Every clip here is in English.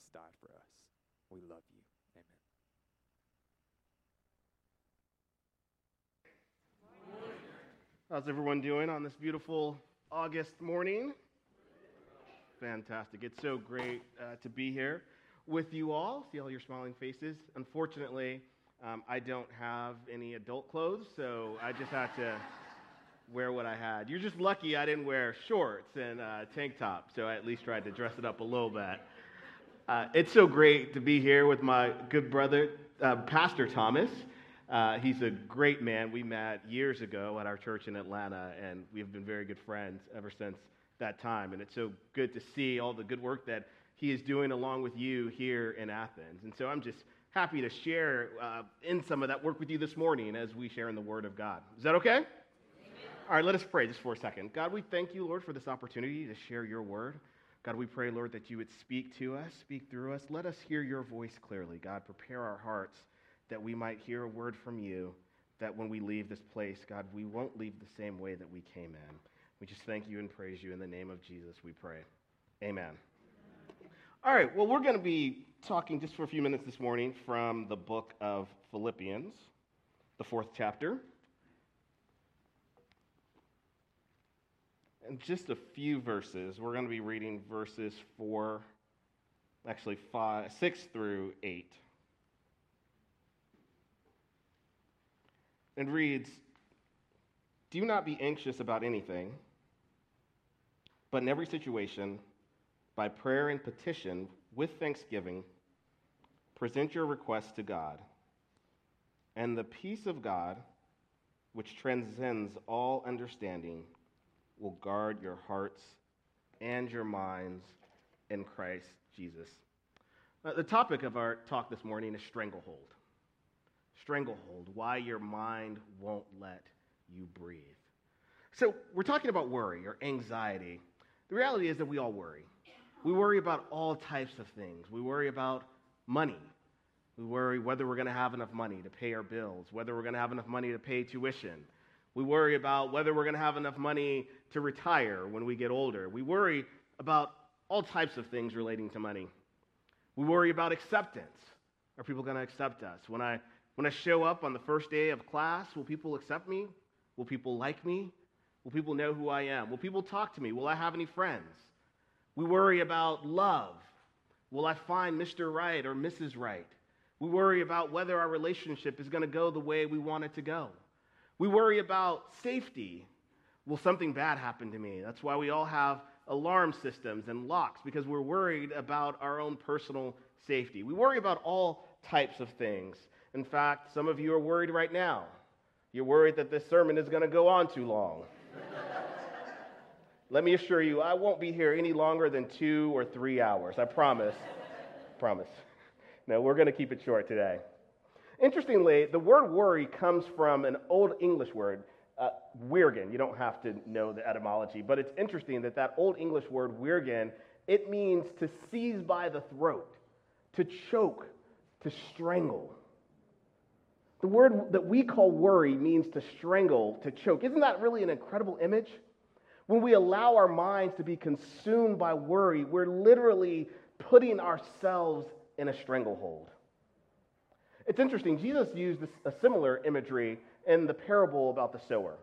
Christ died for us. We love you. Amen. How's everyone doing on this beautiful August morning? Fantastic. It's so great uh, to be here with you all. See all your smiling faces. Unfortunately, um, I don't have any adult clothes, so I just had to wear what I had. You're just lucky I didn't wear shorts and uh, tank top, so I at least tried to dress it up a little bit. Uh, it's so great to be here with my good brother, uh, Pastor Thomas. Uh, he's a great man. We met years ago at our church in Atlanta, and we've been very good friends ever since that time. And it's so good to see all the good work that he is doing along with you here in Athens. And so I'm just happy to share uh, in some of that work with you this morning as we share in the Word of God. Is that okay? Amen. All right, let us pray just for a second. God, we thank you, Lord, for this opportunity to share your Word. God, we pray, Lord, that you would speak to us, speak through us. Let us hear your voice clearly. God, prepare our hearts that we might hear a word from you, that when we leave this place, God, we won't leave the same way that we came in. We just thank you and praise you in the name of Jesus, we pray. Amen. All right, well, we're going to be talking just for a few minutes this morning from the book of Philippians, the fourth chapter. In just a few verses, we're going to be reading verses 4, actually five, 6 through 8. And reads Do not be anxious about anything, but in every situation, by prayer and petition, with thanksgiving, present your requests to God. And the peace of God, which transcends all understanding, will guard your hearts and your minds in Christ Jesus. Uh, the topic of our talk this morning is stranglehold. Stranglehold, why your mind won't let you breathe. So, we're talking about worry or anxiety. The reality is that we all worry. We worry about all types of things. We worry about money. We worry whether we're going to have enough money to pay our bills, whether we're going to have enough money to pay tuition. We worry about whether we're going to have enough money to retire when we get older. We worry about all types of things relating to money. We worry about acceptance. Are people going to accept us? When I, when I show up on the first day of class, will people accept me? Will people like me? Will people know who I am? Will people talk to me? Will I have any friends? We worry about love. Will I find Mr. Right or Mrs. Right? We worry about whether our relationship is going to go the way we want it to go. We worry about safety. Will something bad happen to me? That's why we all have alarm systems and locks because we're worried about our own personal safety. We worry about all types of things. In fact, some of you are worried right now. You're worried that this sermon is going to go on too long. Let me assure you, I won't be here any longer than two or three hours. I promise. promise. No, we're going to keep it short today. Interestingly, the word worry comes from an old English word, uh, wirgen. You don't have to know the etymology, but it's interesting that that old English word, wirgen, it means to seize by the throat, to choke, to strangle. The word that we call worry means to strangle, to choke. Isn't that really an incredible image? When we allow our minds to be consumed by worry, we're literally putting ourselves in a stranglehold. It's interesting, Jesus used a similar imagery in the parable about the sower.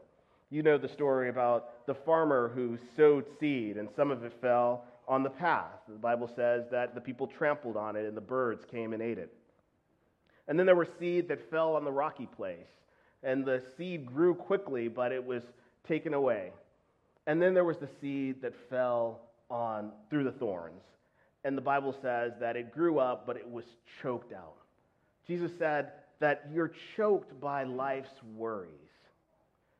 You know the story about the farmer who sowed seed, and some of it fell on the path. The Bible says that the people trampled on it, and the birds came and ate it. And then there were seed that fell on the rocky place, and the seed grew quickly, but it was taken away. And then there was the seed that fell on through the thorns. And the Bible says that it grew up, but it was choked out. Jesus said that you're choked by life's worries.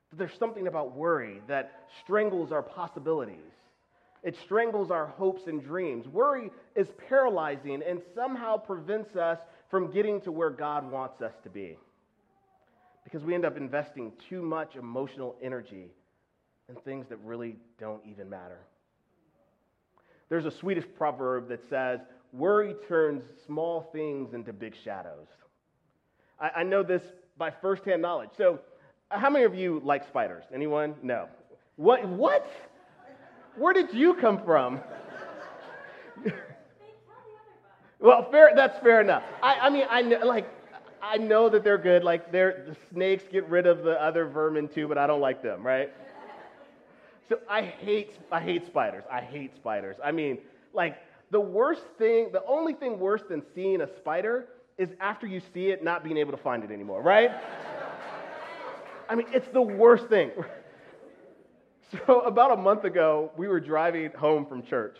That there's something about worry that strangles our possibilities. It strangles our hopes and dreams. Worry is paralyzing and somehow prevents us from getting to where God wants us to be. Because we end up investing too much emotional energy in things that really don't even matter. There's a Swedish proverb that says, Worry turns small things into big shadows. I, I know this by firsthand knowledge. So, how many of you like spiders? Anyone? No. What? What? Where did you come from? Well, fair. That's fair enough. I, I mean, I know, like, I know that they're good. Like, they're the snakes get rid of the other vermin too, but I don't like them, right? So I hate, I hate spiders. I hate spiders. I mean, like, the worst thing, the only thing worse than seeing a spider is after you see it, not being able to find it anymore, right? I mean, it's the worst thing. So, about a month ago, we were driving home from church,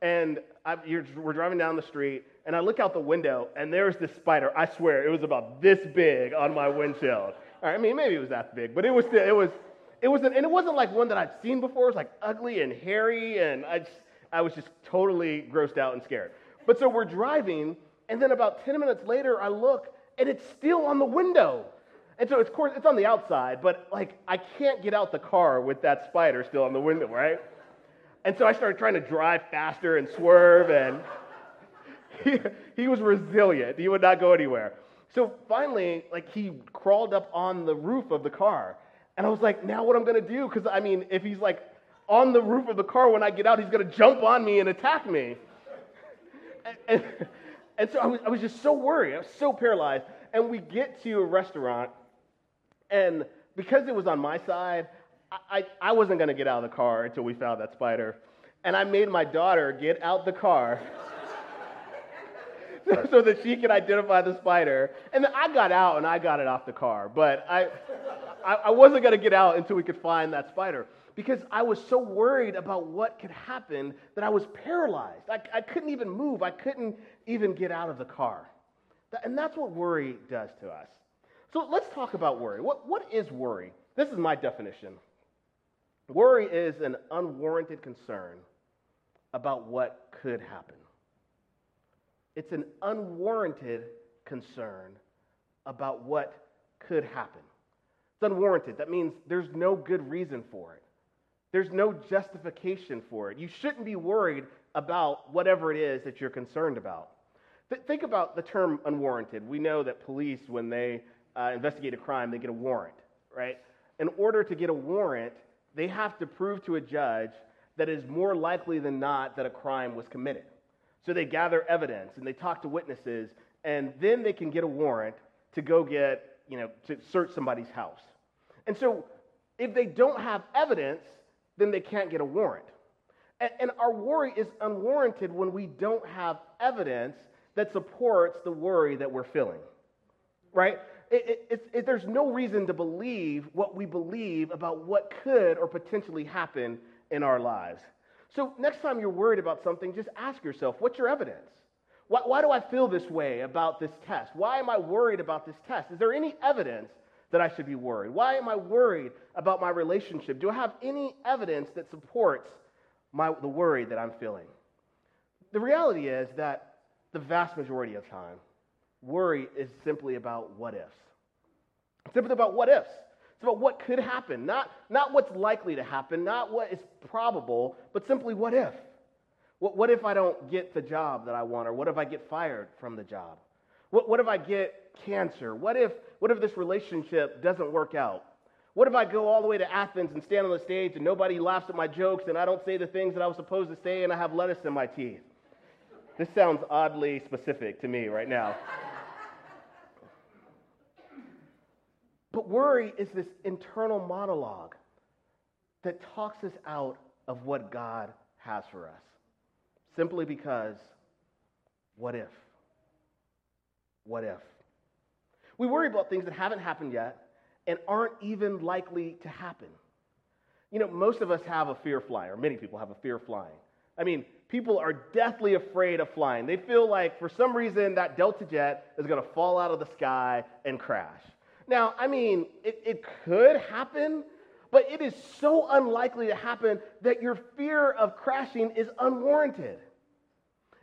and I, we're driving down the street, and I look out the window, and there's this spider. I swear, it was about this big on my windshield. I mean, maybe it was that big, but it was, still it was, it was, and it wasn't like one that I'd seen before. It was like ugly and hairy, and I, just, I was just totally grossed out and scared. But so we're driving, and then about 10 minutes later, I look, and it's still on the window. And so, it's, of course, it's on the outside, but like I can't get out the car with that spider still on the window, right? And so I started trying to drive faster and swerve, and he, he was resilient. He would not go anywhere. So finally, like he crawled up on the roof of the car, and I was like, now what I'm gonna do? Because I mean, if he's like on the roof of the car when I get out, he's gonna jump on me and attack me. And, and, and so I was, I was just so worried. I was so paralyzed. And we get to a restaurant, and because it was on my side, I, I, wasn't going to get out of the car until we found that spider. And I made my daughter get out the car so that she could identify the spider. And then I got out and I got it off the car. But I, I, I wasn't going to get out until we could find that spider because I was so worried about what could happen that I was paralyzed. I, I couldn't even move, I couldn't even get out of the car. And that's what worry does to us. So let's talk about worry. What, what is worry? This is my definition worry is an unwarranted concern about what could happen. It's an unwarranted concern about what could happen. It's unwarranted. That means there's no good reason for it, there's no justification for it. You shouldn't be worried about whatever it is that you're concerned about. Th- think about the term unwarranted. We know that police, when they uh, investigate a crime, they get a warrant, right? In order to get a warrant, they have to prove to a judge that it is more likely than not that a crime was committed. So they gather evidence and they talk to witnesses, and then they can get a warrant to go get, you know, to search somebody's house. And so if they don't have evidence, then they can't get a warrant. And, and our worry is unwarranted when we don't have evidence that supports the worry that we're feeling, right? It, it, it, there's no reason to believe what we believe about what could or potentially happen in our lives. So, next time you're worried about something, just ask yourself what's your evidence? Why, why do I feel this way about this test? Why am I worried about this test? Is there any evidence that I should be worried? Why am I worried about my relationship? Do I have any evidence that supports my, the worry that I'm feeling? The reality is that the vast majority of time, worry is simply about what ifs. It's simply about what ifs. It's about what could happen, not, not what's likely to happen, not what is probable, but simply what if. What, what if I don't get the job that I want, or what if I get fired from the job? What, what if I get cancer? What if, what if this relationship doesn't work out? What if I go all the way to Athens and stand on the stage and nobody laughs at my jokes and I don't say the things that I was supposed to say and I have lettuce in my teeth? This sounds oddly specific to me right now. But worry is this internal monologue that talks us out of what God has for us. Simply because, what if? What if? We worry about things that haven't happened yet and aren't even likely to happen. You know, most of us have a fear of flying, or many people have a fear of flying. I mean, people are deathly afraid of flying. They feel like for some reason that Delta jet is going to fall out of the sky and crash. Now, I mean, it, it could happen, but it is so unlikely to happen that your fear of crashing is unwarranted.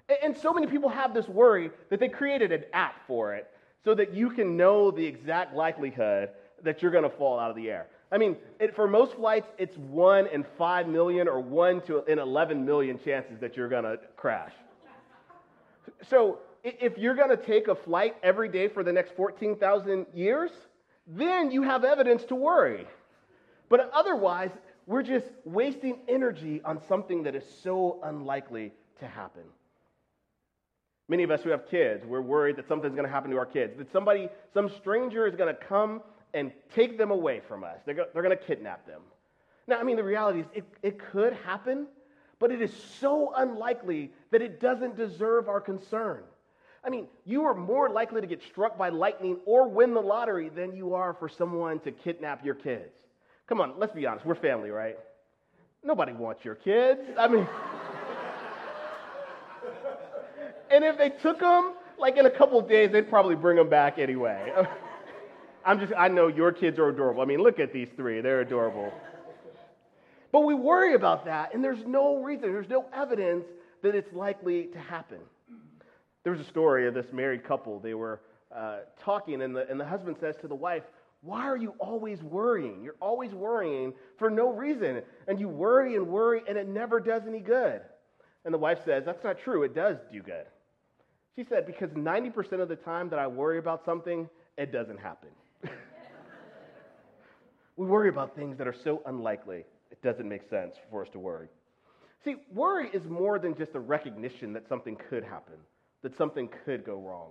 And, and so many people have this worry that they created an app for it so that you can know the exact likelihood that you're going to fall out of the air. I mean, it, for most flights, it's one in five million or one to in 11 million chances that you're going to crash. So if you're going to take a flight every day for the next 14,000 years, then you have evidence to worry. But otherwise, we're just wasting energy on something that is so unlikely to happen. Many of us who have kids, we're worried that something's going to happen to our kids, that somebody, some stranger is going to come and take them away from us. They're, go- they're going to kidnap them. Now, I mean, the reality is it, it could happen, but it is so unlikely that it doesn't deserve our concern. I mean, you are more likely to get struck by lightning or win the lottery than you are for someone to kidnap your kids. Come on, let's be honest. We're family, right? Nobody wants your kids. I mean, and if they took them, like in a couple days, they'd probably bring them back anyway. I'm just, I know your kids are adorable. I mean, look at these three, they're adorable. But we worry about that, and there's no reason, there's no evidence that it's likely to happen. There was a story of this married couple. They were uh, talking, and the, and the husband says to the wife, Why are you always worrying? You're always worrying for no reason. And you worry and worry, and it never does any good. And the wife says, That's not true. It does do good. She said, Because 90% of the time that I worry about something, it doesn't happen. we worry about things that are so unlikely, it doesn't make sense for us to worry. See, worry is more than just a recognition that something could happen, that something could go wrong.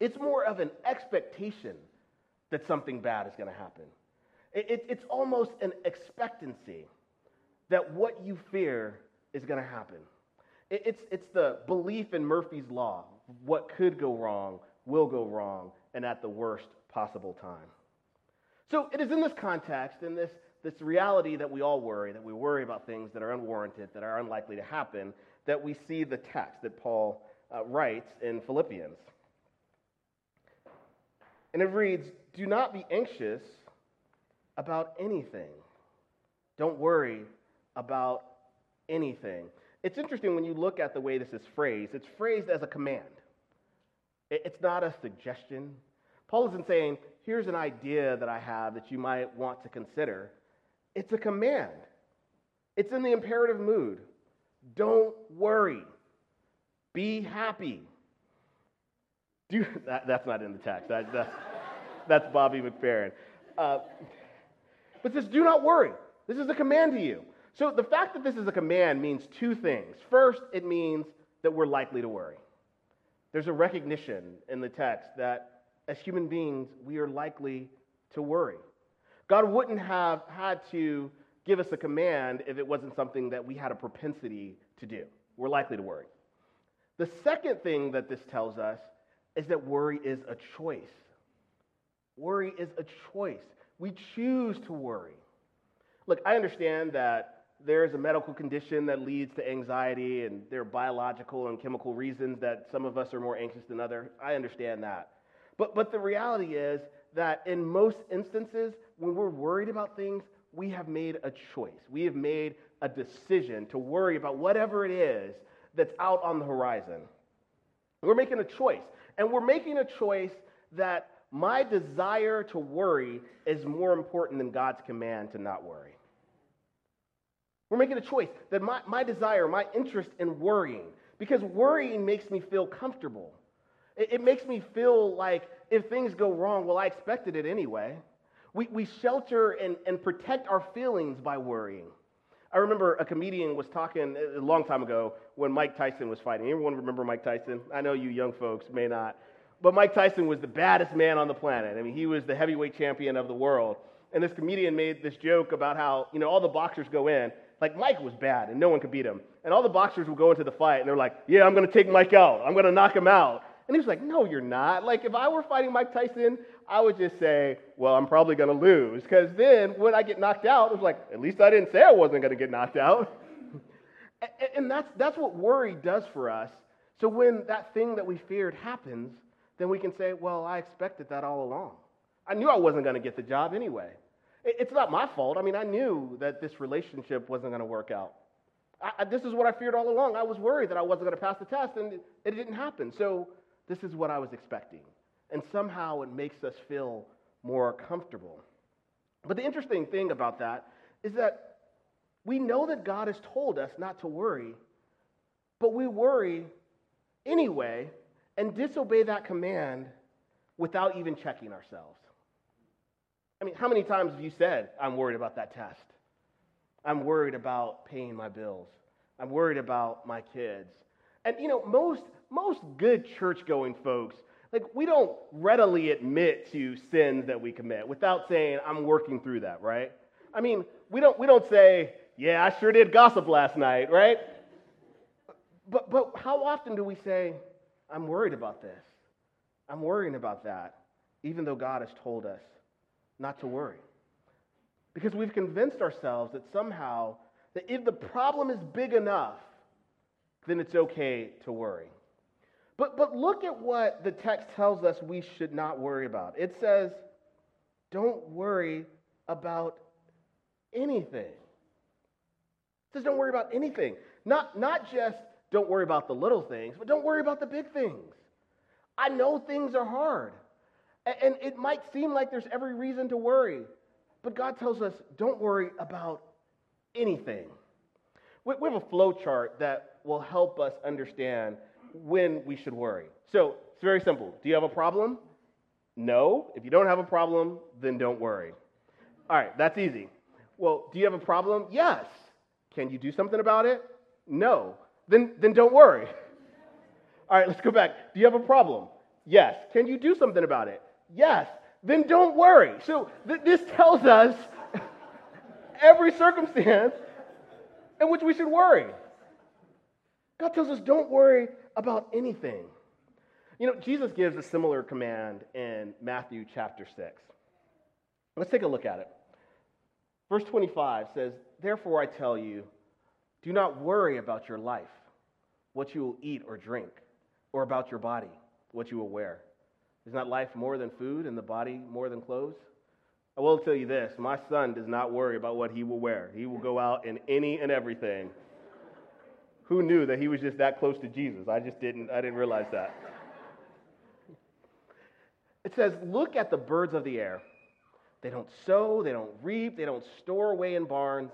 It's more of an expectation that something bad is going to happen. It, it, it's almost an expectancy that what you fear is going to happen. It, it's, it's the belief in Murphy's Law what could go wrong will go wrong, and at the worst possible time. So it is in this context, in this, this reality that we all worry, that we worry about things that are unwarranted, that are unlikely to happen, that we see the text that Paul uh, writes in Philippians. And it reads Do not be anxious about anything. Don't worry about anything. It's interesting when you look at the way this is phrased, it's phrased as a command. It's not a suggestion. Paul isn't saying, here's an idea that I have that you might want to consider. It's a command, it's in the imperative mood. Don't worry, be happy. Do, that, that's not in the text. That, that's, Bobby McFerrin. Uh, but says, do not worry. This is a command to you. So the fact that this is a command means two things. First, it means that we're likely to worry. There's a recognition in the text that as human beings, we are likely to worry. God wouldn't have had to give us a command if it wasn't something that we had a propensity to do. We're likely to worry. The second thing that this tells us is that worry is a choice. Worry is a choice. We choose to worry. Look, I understand that there is a medical condition that leads to anxiety, and there are biological and chemical reasons that some of us are more anxious than others. I understand that. But, but the reality is that in most instances, when we're worried about things, we have made a choice. We have made a decision to worry about whatever it is that's out on the horizon. We're making a choice. And we're making a choice that my desire to worry is more important than God's command to not worry. We're making a choice that my, my desire, my interest in worrying, because worrying makes me feel comfortable. It, it makes me feel like if things go wrong, well, I expected it anyway. We, we shelter and, and protect our feelings by worrying. I remember a comedian was talking a long time ago when Mike Tyson was fighting. Everyone remember Mike Tyson? I know you young folks may not. But Mike Tyson was the baddest man on the planet. I mean, he was the heavyweight champion of the world. And this comedian made this joke about how, you know, all the boxers go in like Mike was bad and no one could beat him. And all the boxers would go into the fight and they're like, yeah, I'm going to take Mike out. I'm going to knock him out. And he was like, no, you're not. Like, if I were fighting Mike Tyson, I would just say, well, I'm probably going to lose. Because then when I get knocked out, it was like, at least I didn't say I wasn't going to get knocked out. and that's, that's what worry does for us. So when that thing that we feared happens, then we can say, well, I expected that all along. I knew I wasn't going to get the job anyway. It's not my fault. I mean, I knew that this relationship wasn't going to work out. I, this is what I feared all along. I was worried that I wasn't going to pass the test, and it, it didn't happen. So, this is what I was expecting. And somehow it makes us feel more comfortable. But the interesting thing about that is that we know that God has told us not to worry, but we worry anyway and disobey that command without even checking ourselves. I mean, how many times have you said, I'm worried about that test? I'm worried about paying my bills. I'm worried about my kids. And you know, most most good church going folks, like we don't readily admit to sins that we commit without saying, I'm working through that, right? I mean, we don't, we don't say, yeah, I sure did gossip last night, right? But, but how often do we say, I'm worried about this? I'm worrying about that, even though God has told us not to worry. Because we've convinced ourselves that somehow that if the problem is big enough, then it's okay to worry. But, but look at what the text tells us we should not worry about. It says, don't worry about anything. It says, don't worry about anything. Not, not just don't worry about the little things, but don't worry about the big things. I know things are hard. And it might seem like there's every reason to worry, but God tells us don't worry about anything. We have a flow chart that will help us understand when we should worry. So it's very simple. Do you have a problem? No. If you don't have a problem, then don't worry. All right, that's easy. Well, do you have a problem? Yes. Can you do something about it? No. Then, then don't worry. All right, let's go back. Do you have a problem? Yes. Can you do something about it? Yes. Then don't worry. So th- this tells us every circumstance in which we should worry. God tells us don't worry about anything. You know, Jesus gives a similar command in Matthew chapter 6. Let's take a look at it. Verse 25 says, Therefore I tell you, do not worry about your life, what you will eat or drink, or about your body, what you will wear. Is not life more than food and the body more than clothes? I will tell you this my son does not worry about what he will wear. He will go out in any and everything. Who knew that he was just that close to Jesus? I just didn't, I didn't realize that. It says, Look at the birds of the air. They don't sow, they don't reap, they don't store away in barns,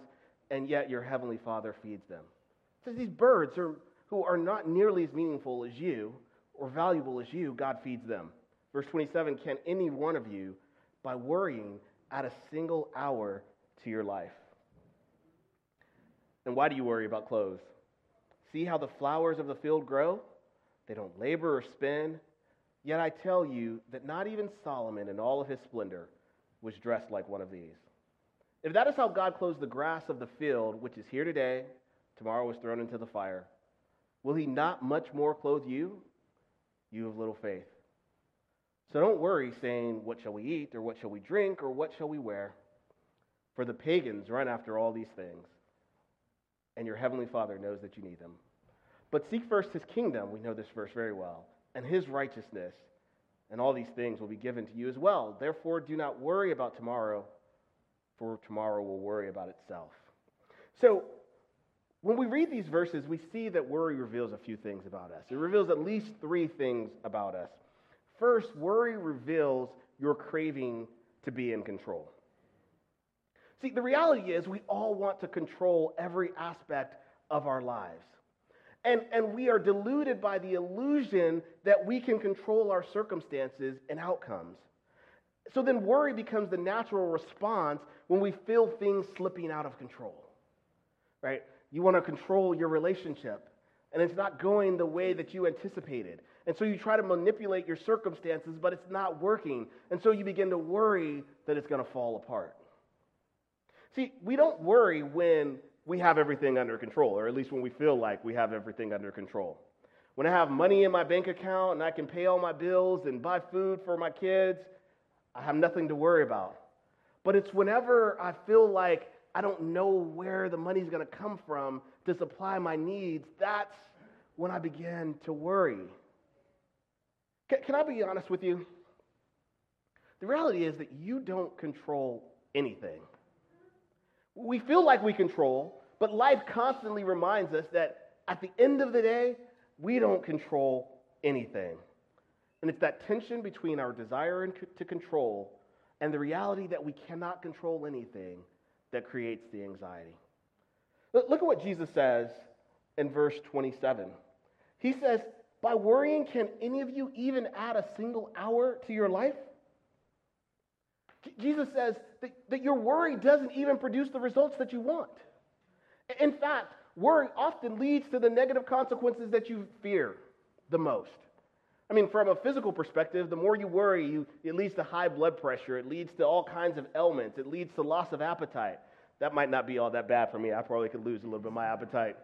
and yet your heavenly Father feeds them. It says, These birds are, who are not nearly as meaningful as you or valuable as you, God feeds them. Verse 27 Can any one of you, by worrying, add a single hour to your life? And why do you worry about clothes? See how the flowers of the field grow? They don't labor or spin. Yet I tell you that not even Solomon in all of his splendor was dressed like one of these. If that is how God clothes the grass of the field, which is here today, tomorrow is thrown into the fire, will he not much more clothe you, you of little faith? So don't worry saying, What shall we eat, or what shall we drink, or what shall we wear? For the pagans run after all these things, and your heavenly Father knows that you need them. But seek first his kingdom, we know this verse very well, and his righteousness, and all these things will be given to you as well. Therefore, do not worry about tomorrow, for tomorrow will worry about itself. So, when we read these verses, we see that worry reveals a few things about us. It reveals at least three things about us. First, worry reveals your craving to be in control. See, the reality is we all want to control every aspect of our lives. And, and we are deluded by the illusion that we can control our circumstances and outcomes. So then worry becomes the natural response when we feel things slipping out of control. Right? You want to control your relationship, and it's not going the way that you anticipated. And so you try to manipulate your circumstances, but it's not working. And so you begin to worry that it's going to fall apart. See, we don't worry when we have everything under control, or at least when we feel like we have everything under control. When I have money in my bank account and I can pay all my bills and buy food for my kids, I have nothing to worry about. But it's whenever I feel like I don't know where the money's going to come from to supply my needs, that's when I begin to worry. Can, can I be honest with you? The reality is that you don't control anything. We feel like we control, but life constantly reminds us that at the end of the day, we don't control anything. And it's that tension between our desire to control and the reality that we cannot control anything that creates the anxiety. Look at what Jesus says in verse 27. He says, by worrying, can any of you even add a single hour to your life? Jesus says that, that your worry doesn't even produce the results that you want. In fact, worry often leads to the negative consequences that you fear the most. I mean, from a physical perspective, the more you worry, you, it leads to high blood pressure. It leads to all kinds of ailments. It leads to loss of appetite. That might not be all that bad for me. I probably could lose a little bit of my appetite.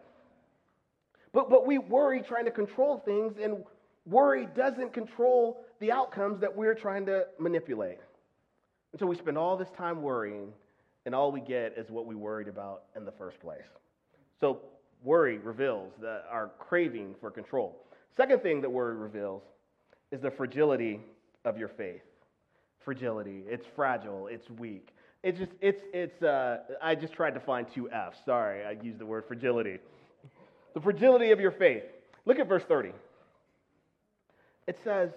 But, but we worry trying to control things, and worry doesn't control the outcomes that we're trying to manipulate. And so we spend all this time worrying, and all we get is what we worried about in the first place. So worry reveals that our craving for control. Second thing that worry reveals is the fragility of your faith. Fragility. It's fragile. It's weak. It's just, it's, it's, uh, I just tried to find two F's. Sorry, I used the word fragility. The fragility of your faith. Look at verse 30. It says,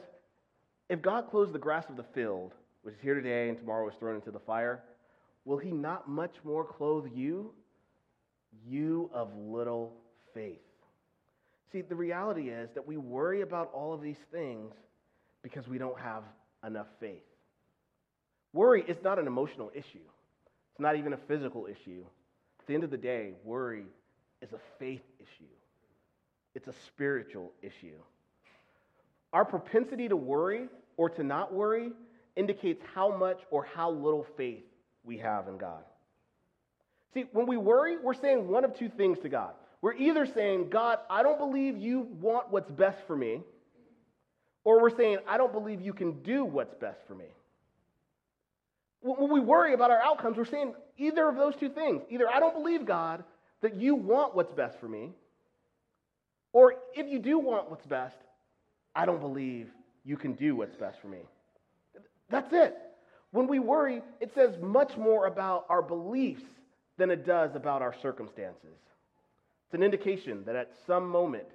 If God clothes the grass of the field, which is here today and tomorrow is thrown into the fire, will he not much more clothe you, you of little faith? See, the reality is that we worry about all of these things because we don't have enough faith. Worry is not an emotional issue, it's not even a physical issue. At the end of the day, worry is a faith issue, it's a spiritual issue. Our propensity to worry or to not worry indicates how much or how little faith we have in God. See, when we worry, we're saying one of two things to God. We're either saying, God, I don't believe you want what's best for me, or we're saying, I don't believe you can do what's best for me. When we worry about our outcomes, we're saying either of those two things. Either I don't believe, God, that you want what's best for me, or if you do want what's best, I don't believe you can do what's best for me. That's it. When we worry, it says much more about our beliefs than it does about our circumstances. It's an indication that at some moment,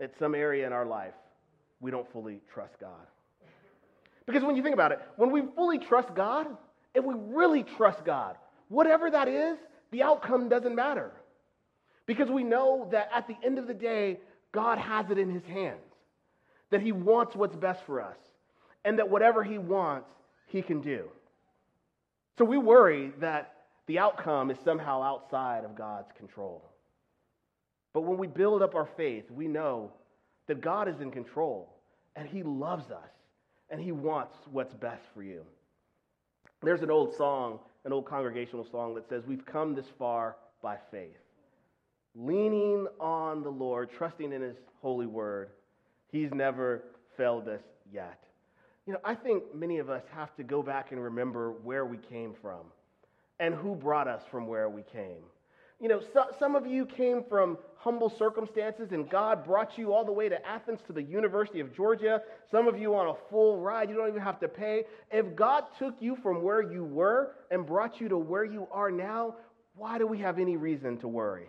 at some area in our life, we don't fully trust God. Because when you think about it, when we fully trust God, if we really trust God, whatever that is, the outcome doesn't matter. Because we know that at the end of the day, God has it in his hands, that he wants what's best for us, and that whatever he wants, he can do. So we worry that the outcome is somehow outside of God's control. But when we build up our faith, we know that God is in control and He loves us and He wants what's best for you. There's an old song, an old congregational song that says, We've come this far by faith. Leaning on the Lord, trusting in His holy word, He's never failed us yet. You know, I think many of us have to go back and remember where we came from and who brought us from where we came. You know, so, some of you came from humble circumstances and God brought you all the way to Athens to the University of Georgia. Some of you on a full ride, you don't even have to pay. If God took you from where you were and brought you to where you are now, why do we have any reason to worry?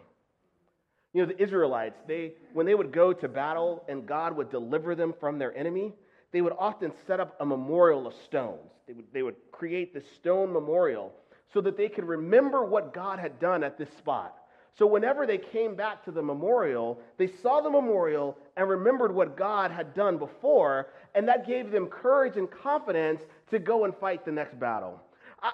You know, the Israelites, they when they would go to battle and God would deliver them from their enemy, they would often set up a memorial of stones. They would, they would create this stone memorial so that they could remember what God had done at this spot. So whenever they came back to the memorial, they saw the memorial and remembered what God had done before, and that gave them courage and confidence to go and fight the next battle.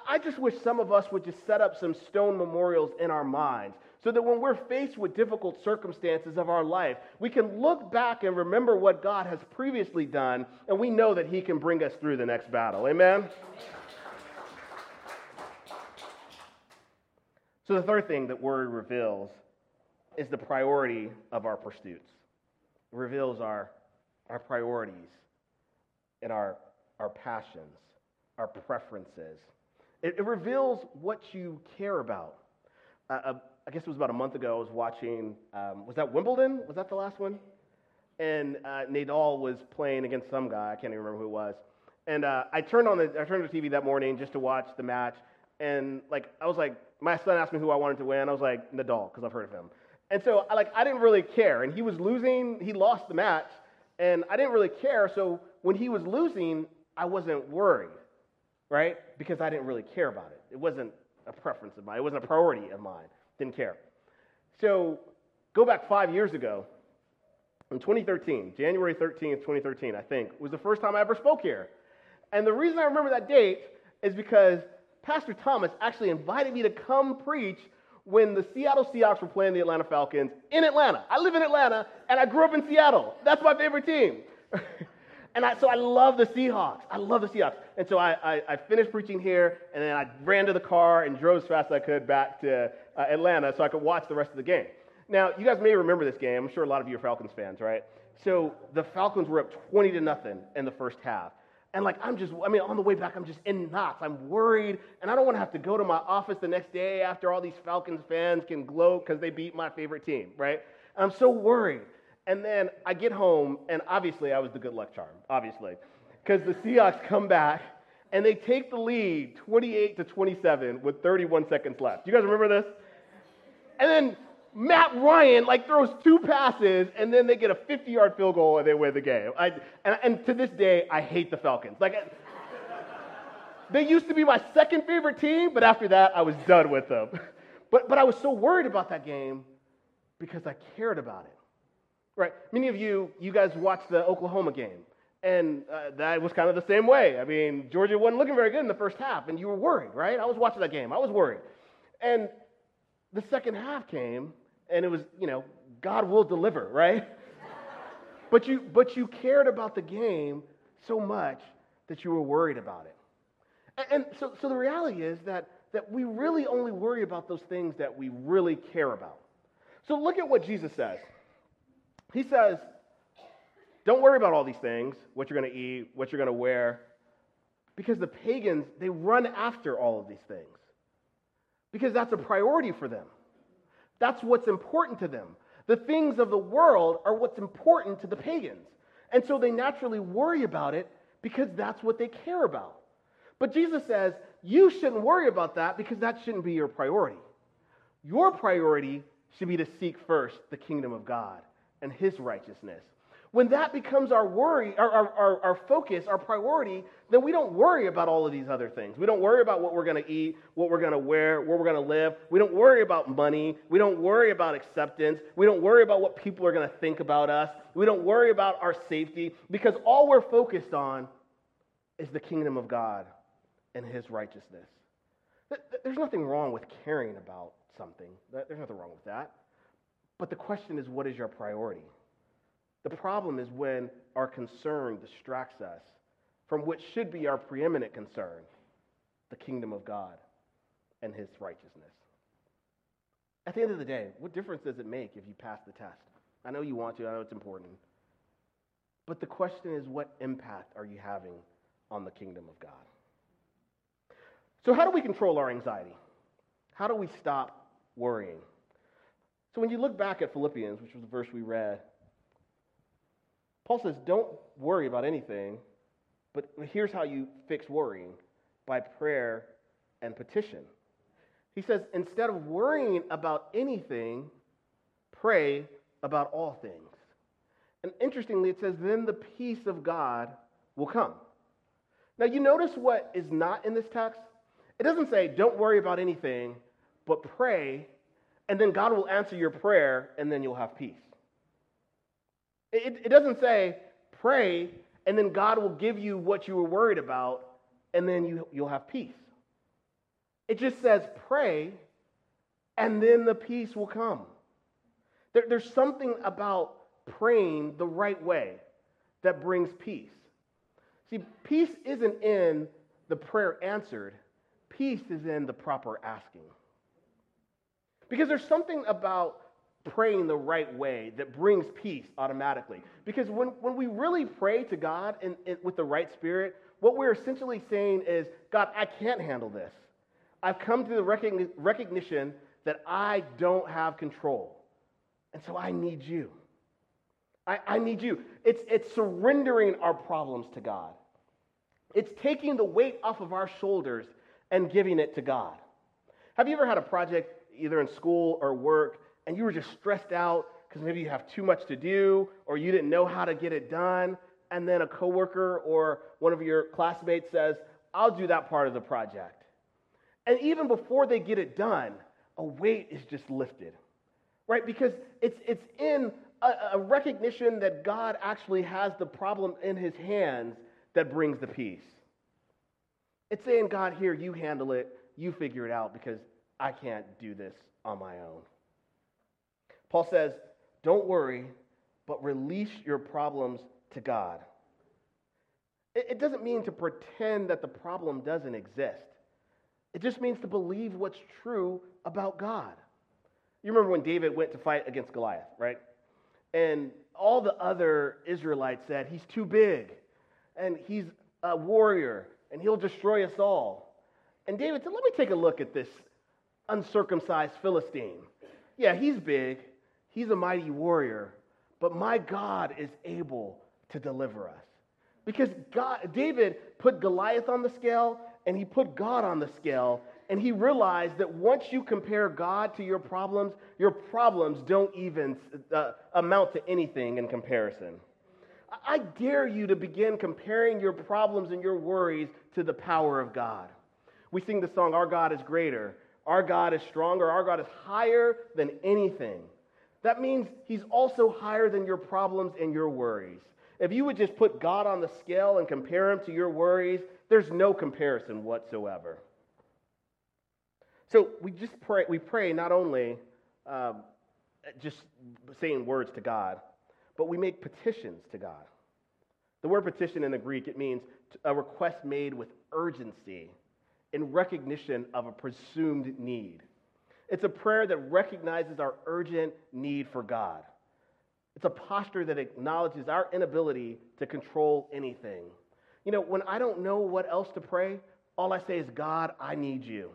I, just wish some of us would just set up some stone memorials in our minds so that when we're faced with difficult circumstances of our life, we can look back and remember what God has previously done, and we know that He can bring us through the next battle. Amen? So, the third thing that worry reveals is the priority of our pursuits. It reveals our, our priorities and our, our passions, our preferences. It, it reveals what you care about. Uh, uh, I guess it was about a month ago, I was watching, um, was that Wimbledon? Was that the last one? And uh, Nadal was playing against some guy, I can't even remember who it was. And uh, I turned on the I turned the TV that morning just to watch the match, and like I was like, my son asked me who I wanted to win. I was like, Nadal, because I've heard of him. And so, I, like, I didn't really care. And he was losing. He lost the match, and I didn't really care. So when he was losing, I wasn't worried, right? Because I didn't really care about it. It wasn't a preference of mine. It wasn't a priority of mine. Didn't care. So go back five years ago, in 2013, January 13th, 2013, I think, was the first time I ever spoke here. And the reason I remember that date is because Pastor Thomas actually invited me to come preach when the Seattle Seahawks were playing the Atlanta Falcons in Atlanta. I live in Atlanta and I grew up in Seattle. That's my favorite team. and I, so I love the Seahawks. I love the Seahawks. And so I, I, I, finished preaching here and then I ran to the car and drove as fast as I could back to uh, Atlanta so I could watch the rest of the game. Now, you guys may remember this game. I'm sure a lot of you are Falcons fans, right? So the Falcons were up 20 to nothing in the first half. And like, I'm just, I mean, on the way back, I'm just in knots. I'm worried, and I don't want to have to go to my office the next day after all these Falcons fans can gloat because they beat my favorite team, right? And I'm so worried. And then I get home, and obviously I was the good luck charm, obviously, because the Seahawks come back and they take the lead 28 to 27 with 31 seconds left. You guys remember this? And then Matt Ryan like throws two passes and then they get a 50 yard field goal and they win the game. I, and, and to this day, I hate the Falcons. Like, they used to be my second favorite team, but after that, I was done with them. But, but I was so worried about that game because I cared about it. Right? Many of you, you guys watched the Oklahoma game, and uh, that was kind of the same way. I mean, Georgia wasn't looking very good in the first half, and you were worried, right? I was watching that game. I was worried. And the second half came, and it was, you know, God will deliver, right? but you but you cared about the game so much that you were worried about it. And, and so, so the reality is that, that we really only worry about those things that we really care about. So look at what Jesus says. He says, Don't worry about all these things, what you're going to eat, what you're going to wear, because the pagans, they run after all of these things because that's a priority for them. That's what's important to them. The things of the world are what's important to the pagans. And so they naturally worry about it because that's what they care about. But Jesus says, you shouldn't worry about that because that shouldn't be your priority. Your priority should be to seek first the kingdom of God and his righteousness. When that becomes our worry, our, our, our, focus, our priority, then we don't worry about all of these other things. We don't worry about what we're going to eat, what we're going to wear, where we're going to live. We don't worry about money. We don't worry about acceptance. We don't worry about what people are going to think about us. We don't worry about our safety because all we're focused on is the kingdom of God and his righteousness. There's nothing wrong with caring about something, there's nothing wrong with that. But the question is, what is your priority? The problem is when our concern distracts us from what should be our preeminent concern the kingdom of God and his righteousness. At the end of the day, what difference does it make if you pass the test? I know you want to, I know it's important. But the question is, what impact are you having on the kingdom of God? So, how do we control our anxiety? How do we stop worrying? So, when you look back at Philippians, which was the verse we read, Paul says, don't worry about anything, but here's how you fix worrying by prayer and petition. He says, instead of worrying about anything, pray about all things. And interestingly, it says, then the peace of God will come. Now, you notice what is not in this text? It doesn't say, don't worry about anything, but pray, and then God will answer your prayer, and then you'll have peace. It, it doesn't say pray and then God will give you what you were worried about and then you, you'll have peace. It just says pray and then the peace will come. There, there's something about praying the right way that brings peace. See, peace isn't in the prayer answered, peace is in the proper asking. Because there's something about praying the right way that brings peace automatically. Because when, when we really pray to God in, with the right spirit, what we're essentially saying is, God, I can't handle this. I've come to the recogni- recognition that I don't have control. And so I need you. I, I need you. It's, it's surrendering our problems to God, it's taking the weight off of our shoulders and giving it to God. Have you ever had a project, either in school or work, and you were just stressed out because maybe you have too much to do or you didn't know how to get it done, and then a coworker or one of your classmates says, I'll do that part of the project. And even before they get it done, a weight is just lifted, right? Because it's, it's in a, a recognition that God actually has the problem in his hands that brings the peace. It's saying, God, here, you handle it, you figure it out because I can't do this on my own. Paul says, Don't worry, but release your problems to God. It doesn't mean to pretend that the problem doesn't exist. It just means to believe what's true about God. You remember when David went to fight against Goliath, right? And all the other Israelites said, He's too big, and he's a warrior, and he'll destroy us all. And David said, Let me take a look at this uncircumcised Philistine. Yeah, he's big, he's a mighty warrior, but my God is able to deliver us. Because God, David put Goliath on the scale and he put God on the scale, and he realized that once you compare God to your problems, your problems don't even uh, amount to anything in comparison. I dare you to begin comparing your problems and your worries to the power of God. We sing the song, Our God is greater, our God is stronger, our God is higher than anything. That means he's also higher than your problems and your worries. If you would just put God on the scale and compare him to your worries, there's no comparison whatsoever. So we just pray, we pray not only um, just saying words to God, but we make petitions to God. The word petition in the Greek, it means a request made with urgency in recognition of a presumed need. It's a prayer that recognizes our urgent need for God. It's a posture that acknowledges our inability to control anything. You know, when I don't know what else to pray, all I say is, God, I need you.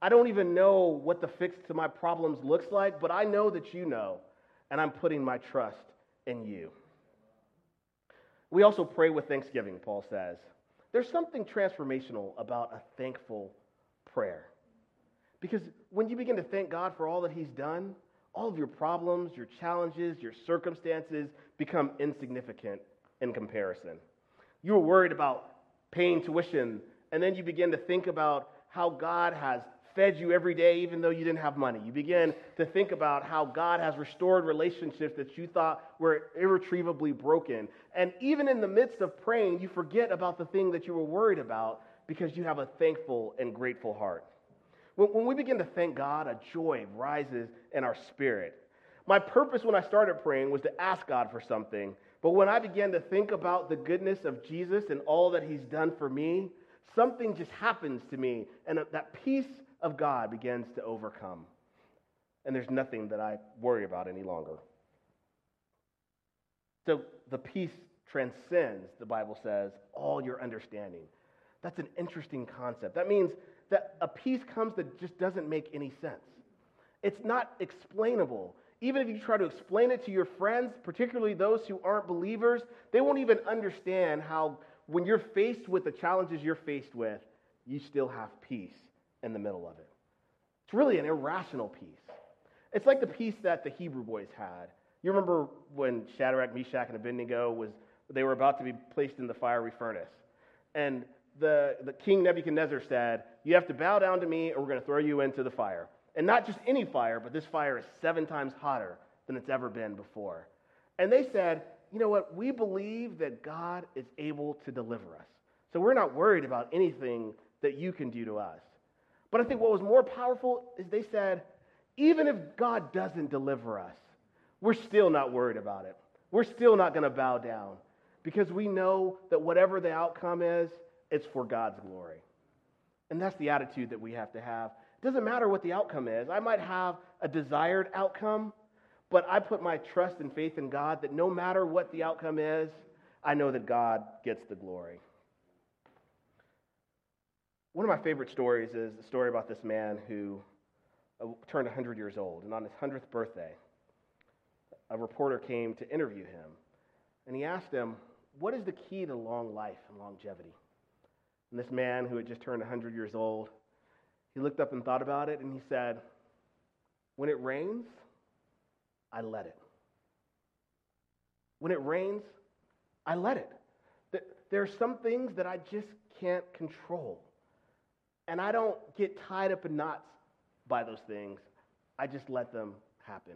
I don't even know what the fix to my problems looks like, but I know that you know, and I'm putting my trust in you. We also pray with thanksgiving, Paul says. There's something transformational about a thankful prayer. Because when you begin to thank God for all that He's done, all of your problems, your challenges, your circumstances become insignificant in comparison. You were worried about paying tuition, and then you begin to think about how God has fed you every day, even though you didn't have money. You begin to think about how God has restored relationships that you thought were irretrievably broken. And even in the midst of praying, you forget about the thing that you were worried about because you have a thankful and grateful heart. When, we begin to thank God, a joy rises in our spirit. My purpose when I started praying was to ask God for something. But when I began to think about the goodness of Jesus and all that he's done for me, something just happens to me. And that peace of God begins to overcome. And there's nothing that I worry about any longer. So the peace transcends, the Bible says, all your understanding. That's an interesting concept. That means that a peace comes that just doesn't make any sense. It's not explainable. Even if you try to explain it to your friends, particularly those who aren't believers, they won't even understand how, when you're faced with the challenges you're faced with, you still have peace in the middle of it. It's really an irrational peace. It's like the peace that the Hebrew boys had. You remember when Shadrach, Meshach, and Abednego was they were about to be placed in the fiery furnace. And the, the king Nebuchadnezzar said, You have to bow down to me, or we're going to throw you into the fire. And not just any fire, but this fire is seven times hotter than it's ever been before. And they said, You know what? We believe that God is able to deliver us. So we're not worried about anything that you can do to us. But I think what was more powerful is they said, Even if God doesn't deliver us, we're still not worried about it. We're still not going to bow down because we know that whatever the outcome is, it's for God's glory. And that's the attitude that we have to have. It doesn't matter what the outcome is. I might have a desired outcome, but I put my trust and faith in God that no matter what the outcome is, I know that God gets the glory. One of my favorite stories is the story about this man who uh, turned 100 years old. And on his 100th birthday, a reporter came to interview him. And he asked him, What is the key to long life and longevity? And this man who had just turned 100 years old, he looked up and thought about it and he said, When it rains, I let it. When it rains, I let it. There are some things that I just can't control. And I don't get tied up in knots by those things. I just let them happen.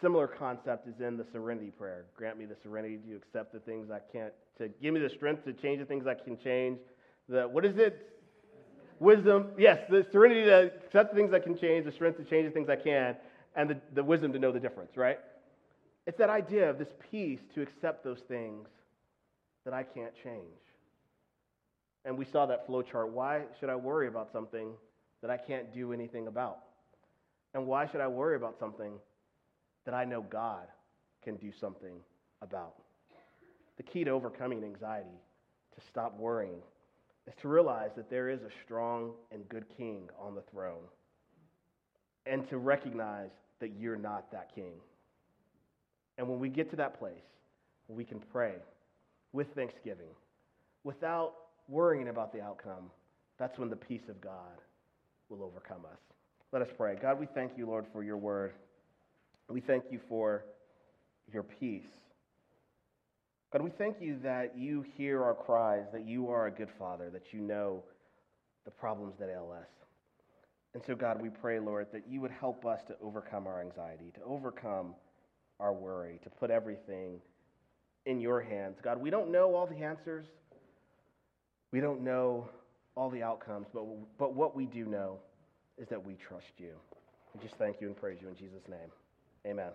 Similar concept is in the serenity prayer. Grant me the serenity to accept the things I can't, to give me the strength to change the things I can change, the what is it? wisdom, yes, the serenity to accept the things that can change, the strength to change the things I can, and the, the wisdom to know the difference, right? It's that idea of this peace to accept those things that I can't change. And we saw that flow chart. Why should I worry about something that I can't do anything about? And why should I worry about something that I know God can do something about? The key to overcoming anxiety, to stop worrying, is to realize that there is a strong and good king on the throne. And to recognize that you're not that king. And when we get to that place, we can pray with thanksgiving without worrying about the outcome. That's when the peace of God will overcome us. Let us pray. God, we thank you, Lord, for your word. We thank you for your peace. God, we thank you that you hear our cries, that you are a good father, that you know the problems that ail us. And so, God, we pray, Lord, that you would help us to overcome our anxiety, to overcome our worry, to put everything in your hands. God, we don't know all the answers. We don't know all the outcomes, but, but what we do know is that we trust you. We just thank you and praise you in Jesus' name. Amen.